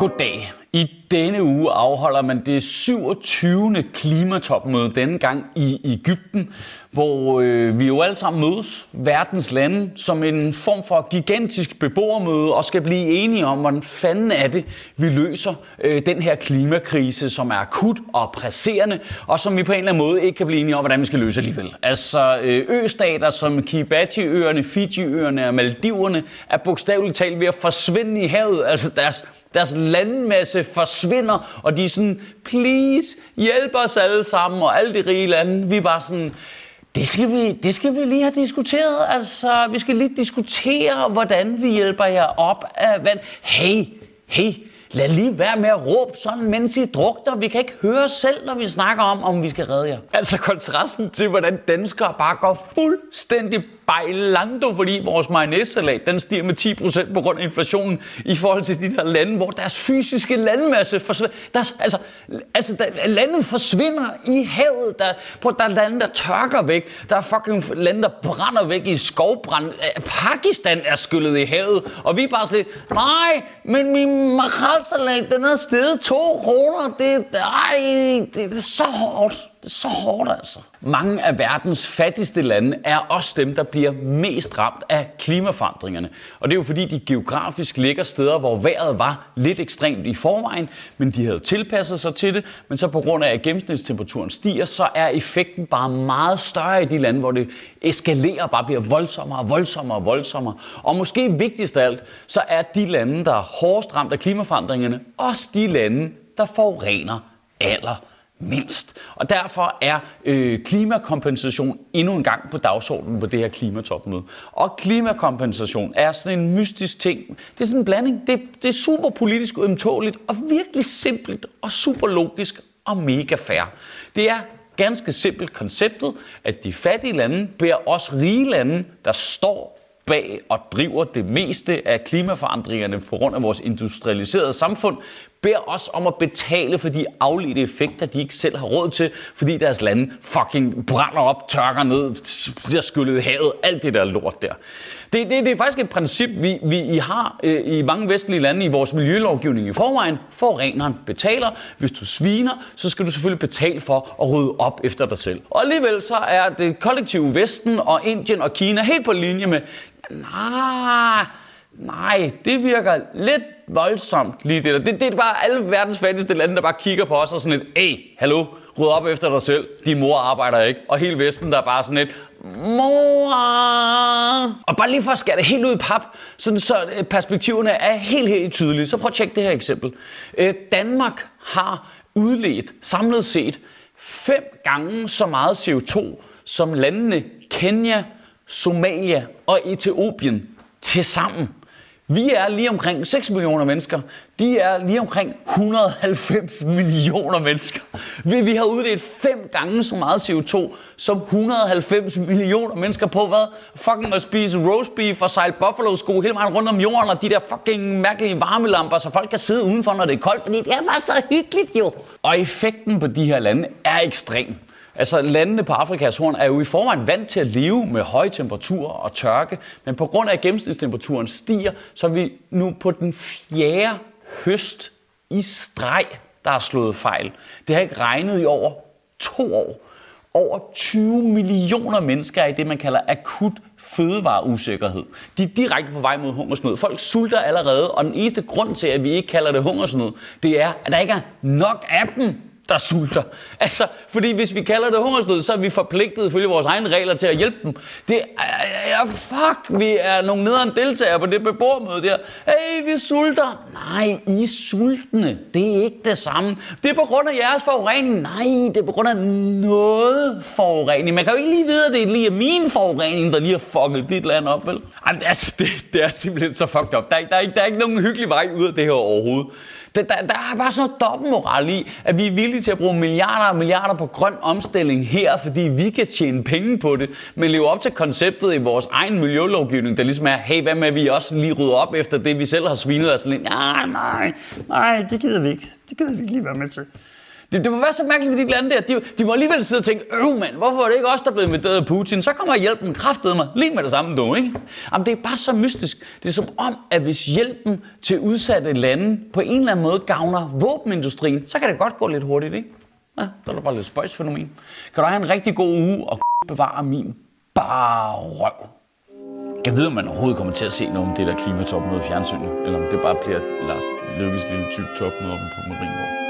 Goddag. I denne uge afholder man det 27. klimatopmøde denne gang i Ægypten, hvor øh, vi jo alle sammen mødes, verdens lande, som en form for gigantisk beboermøde og skal blive enige om, hvordan fanden er det, vi løser øh, den her klimakrise, som er akut og presserende, og som vi på en eller anden måde ikke kan blive enige om, hvordan vi skal løse alligevel. Altså øh, østater som Kiribati-øerne, Fiji-øerne og Maldiverne er bogstaveligt talt ved at forsvinde i havet, altså deres deres landmasse forsvinder, og de er sådan, please, hjælp os alle sammen, og alle de rige lande. Vi er bare sådan, det skal, vi, det skal vi lige have diskuteret. Altså, vi skal lige diskutere, hvordan vi hjælper jer op af vand. Hey, hey, lad lige være med at råbe sådan, mens I drukter. Vi kan ikke høre selv, når vi snakker om, om vi skal redde jer. Altså kontrasten til, hvordan danskere bare går fuldstændig bailando, fordi vores mayonnaise-salat, den stiger med 10% på grund af inflationen i forhold til de der lande, hvor deres fysiske landmasse forsvinder. Der, altså, altså der, landet forsvinder i havet. Der, på, der er lande, der tørker væk. Der er fucking lande, der brænder væk i skovbrand. Øh, Pakistan er skyllet i havet, og vi er bare sådan lidt, nej, men min makrelsalat, den er steget 2 kroner. Det, ej, det er så hårdt. Det er så hårdt altså. Mange af verdens fattigste lande er også dem, der bliver mest ramt af klimaforandringerne. Og det er jo fordi, de geografisk ligger steder, hvor vejret var lidt ekstremt i forvejen, men de havde tilpasset sig til det. Men så på grund af, at gennemsnitstemperaturen stiger, så er effekten bare meget større i de lande, hvor det eskalerer bare bliver voldsommere og voldsommere og voldsommere. Og måske vigtigst af alt, så er de lande, der er hårdest ramt af klimaforandringerne, også de lande, der forurener aller mindst. Og derfor er øh, klimakompensation endnu en gang på dagsordenen på det her klimatopmøde. Og klimakompensation er sådan en mystisk ting. Det er sådan en blanding. Det, det er super politisk ømtåligt og virkelig simpelt og super logisk og mega fair. Det er ganske simpelt konceptet, at de fattige lande beder os rige lande, der står bag og driver det meste af klimaforandringerne på grund af vores industrialiserede samfund, beder os om at betale for de afledte effekter, de ikke selv har råd til, fordi deres lande fucking brænder op, tørker ned, bliver skyllet i havet, alt det der lort der. Det, det, det er faktisk et princip, vi, vi I har øh, i mange vestlige lande i vores miljølovgivning i forvejen. Forureneren betaler. Hvis du sviner, så skal du selvfølgelig betale for at rydde op efter dig selv. Og alligevel så er det kollektive Vesten og Indien og Kina helt på linje med, nej, nej, det virker lidt voldsomt lige det der. Det, det er bare alle verdens fattigste lande, der bare kigger på os og sådan et, hey, hallo, ryd op efter dig selv, din mor arbejder ikke. Og hele Vesten, der er bare sådan et, mor. Og bare lige for at skære det helt ud i pap, sådan så øh, perspektiverne er helt, helt tydelige. Så prøv at tjekke det her eksempel. Øh, Danmark har udledt samlet set fem gange så meget CO2 som landene Kenya, Somalia og Etiopien til sammen. Vi er lige omkring 6 millioner mennesker. De er lige omkring 190 millioner mennesker. Vi, vi har udledt fem gange så meget CO2 som 190 millioner mennesker på hvad? Fucking at spise roast beef og sejle buffalo sko hele vejen rundt om jorden og de der fucking mærkelige varmelamper, så folk kan sidde udenfor, når det er koldt, fordi det er bare så hyggeligt jo. Og effekten på de her lande er ekstrem. Altså landene på Afrikas horn er jo i forvejen vant til at leve med høje temperaturer og tørke, men på grund af at gennemsnitstemperaturen stiger, så er vi nu på den fjerde høst i streg, der er slået fejl. Det har ikke regnet i over to år. Over 20 millioner mennesker er i det, man kalder akut fødevareusikkerhed. De er direkte på vej mod hungersnød. Folk sulter allerede, og den eneste grund til, at vi ikke kalder det hungersnød, det er, at der ikke er nok af dem der sulter. Altså, fordi hvis vi kalder det hungersnød, så er vi forpligtet ifølge vores egne regler til at hjælpe dem. Det er, fuck, vi er nogle nederen deltagere på det beboermøde der. Hey, vi sulter. Nej, I er sultne. Det er ikke det samme. Det er på grund af jeres forurening. Nej, det er på grund af noget forurening. Man kan jo ikke lige vide, at det er lige min forurening, der lige har fucket dit land op, vel? Altså, det, det er simpelthen så fucked up. Der, der, der, der er ikke nogen hyggelig vej ud af det her overhovedet. Der, der, der er bare sådan noget dobbeltmoral i, at vi er villige til at bruge milliarder og milliarder på grøn omstilling her, fordi vi kan tjene penge på det, men leve op til konceptet i vores egen miljølovgivning, der ligesom er, hey, hvad med at vi også lige rydder op efter det, vi selv har svinet os lidt? nej, nej, nej, det gider vi ikke. Det gider vi ikke lige være med til. Det, det må være så mærkeligt ved de lande der. De, de må alligevel sidde og tænke, øv mand, hvorfor er det ikke os, der er blevet inviteret af Putin? Så kommer hjælpen kraftedeme mig lige med det samme, du, ikke? Jamen, det er bare så mystisk. Det er som om, at hvis hjælpen til udsatte lande på en eller anden måde gavner våbenindustrien, så kan det godt gå lidt hurtigt, ikke? Ja, der er da bare lidt spøjsfænomen. Kan du have en rigtig god uge og bevare min bare røv? Jeg ved, om man overhovedet kommer til at se noget om det der klimatopmøde i fjernsynet, eller om det bare bliver Lars Lykkes lille tyk topmøde oppe på Marienborg.